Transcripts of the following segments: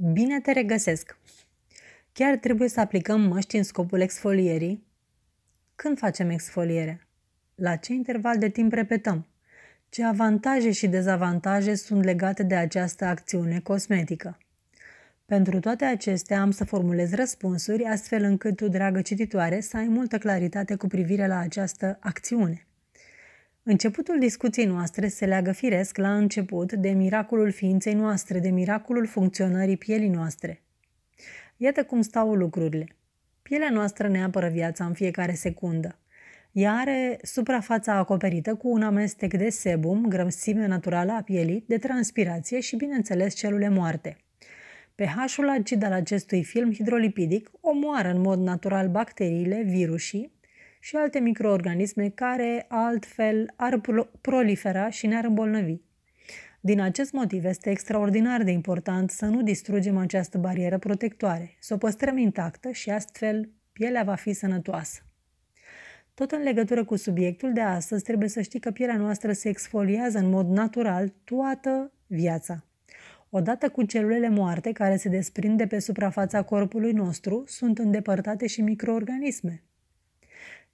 Bine te regăsesc! Chiar trebuie să aplicăm măști în scopul exfolierii? Când facem exfoliere? La ce interval de timp repetăm? Ce avantaje și dezavantaje sunt legate de această acțiune cosmetică? Pentru toate acestea am să formulez răspunsuri astfel încât tu, dragă cititoare, să ai multă claritate cu privire la această acțiune. Începutul discuției noastre se leagă firesc la început de miracolul ființei noastre, de miracolul funcționării pielii noastre. Iată cum stau lucrurile. Pielea noastră ne apără viața în fiecare secundă. Ea are suprafața acoperită cu un amestec de sebum, grăsime naturală a pielii, de transpirație și, bineînțeles, celule moarte. pH-ul acid al acestui film hidrolipidic omoară în mod natural bacteriile, virusii, și alte microorganisme care altfel ar prolifera și ne-ar îmbolnăvi. Din acest motiv este extraordinar de important să nu distrugem această barieră protectoare, să o păstrăm intactă și astfel pielea va fi sănătoasă. Tot în legătură cu subiectul de astăzi, trebuie să știi că pielea noastră se exfoliază în mod natural toată viața. Odată cu celulele moarte care se desprind de pe suprafața corpului nostru, sunt îndepărtate și microorganisme,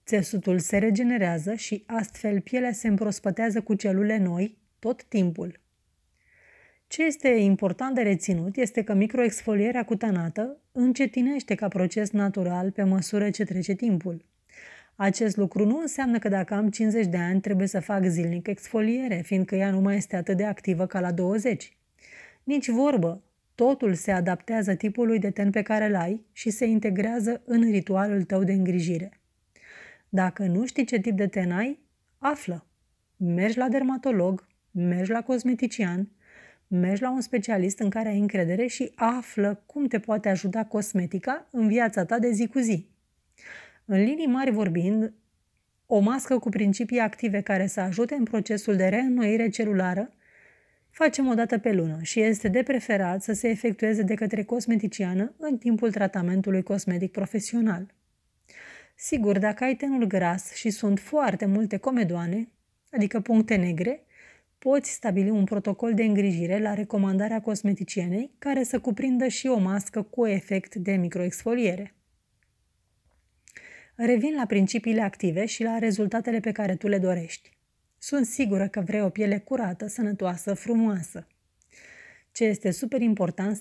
Țesutul se regenerează și astfel pielea se împrospătează cu celule noi tot timpul. Ce este important de reținut este că microexfolierea cutanată încetinește ca proces natural pe măsură ce trece timpul. Acest lucru nu înseamnă că dacă am 50 de ani trebuie să fac zilnic exfoliere, fiindcă ea nu mai este atât de activă ca la 20. Nici vorbă, totul se adaptează tipului de ten pe care îl ai și se integrează în ritualul tău de îngrijire. Dacă nu știi ce tip de ten ai, află. Mergi la dermatolog, mergi la cosmetician, mergi la un specialist în care ai încredere și află cum te poate ajuta cosmetica în viața ta de zi cu zi. În linii mari vorbind, o mască cu principii active care să ajute în procesul de reînnoire celulară facem o dată pe lună și este de preferat să se efectueze de către cosmeticiană în timpul tratamentului cosmetic profesional. Sigur, dacă ai tenul gras și sunt foarte multe comedoane, adică puncte negre, poți stabili un protocol de îngrijire la recomandarea cosmeticienei care să cuprindă și o mască cu efect de microexfoliere. Revin la principiile active și la rezultatele pe care tu le dorești. Sunt sigură că vrei o piele curată, sănătoasă, frumoasă. Ce este super important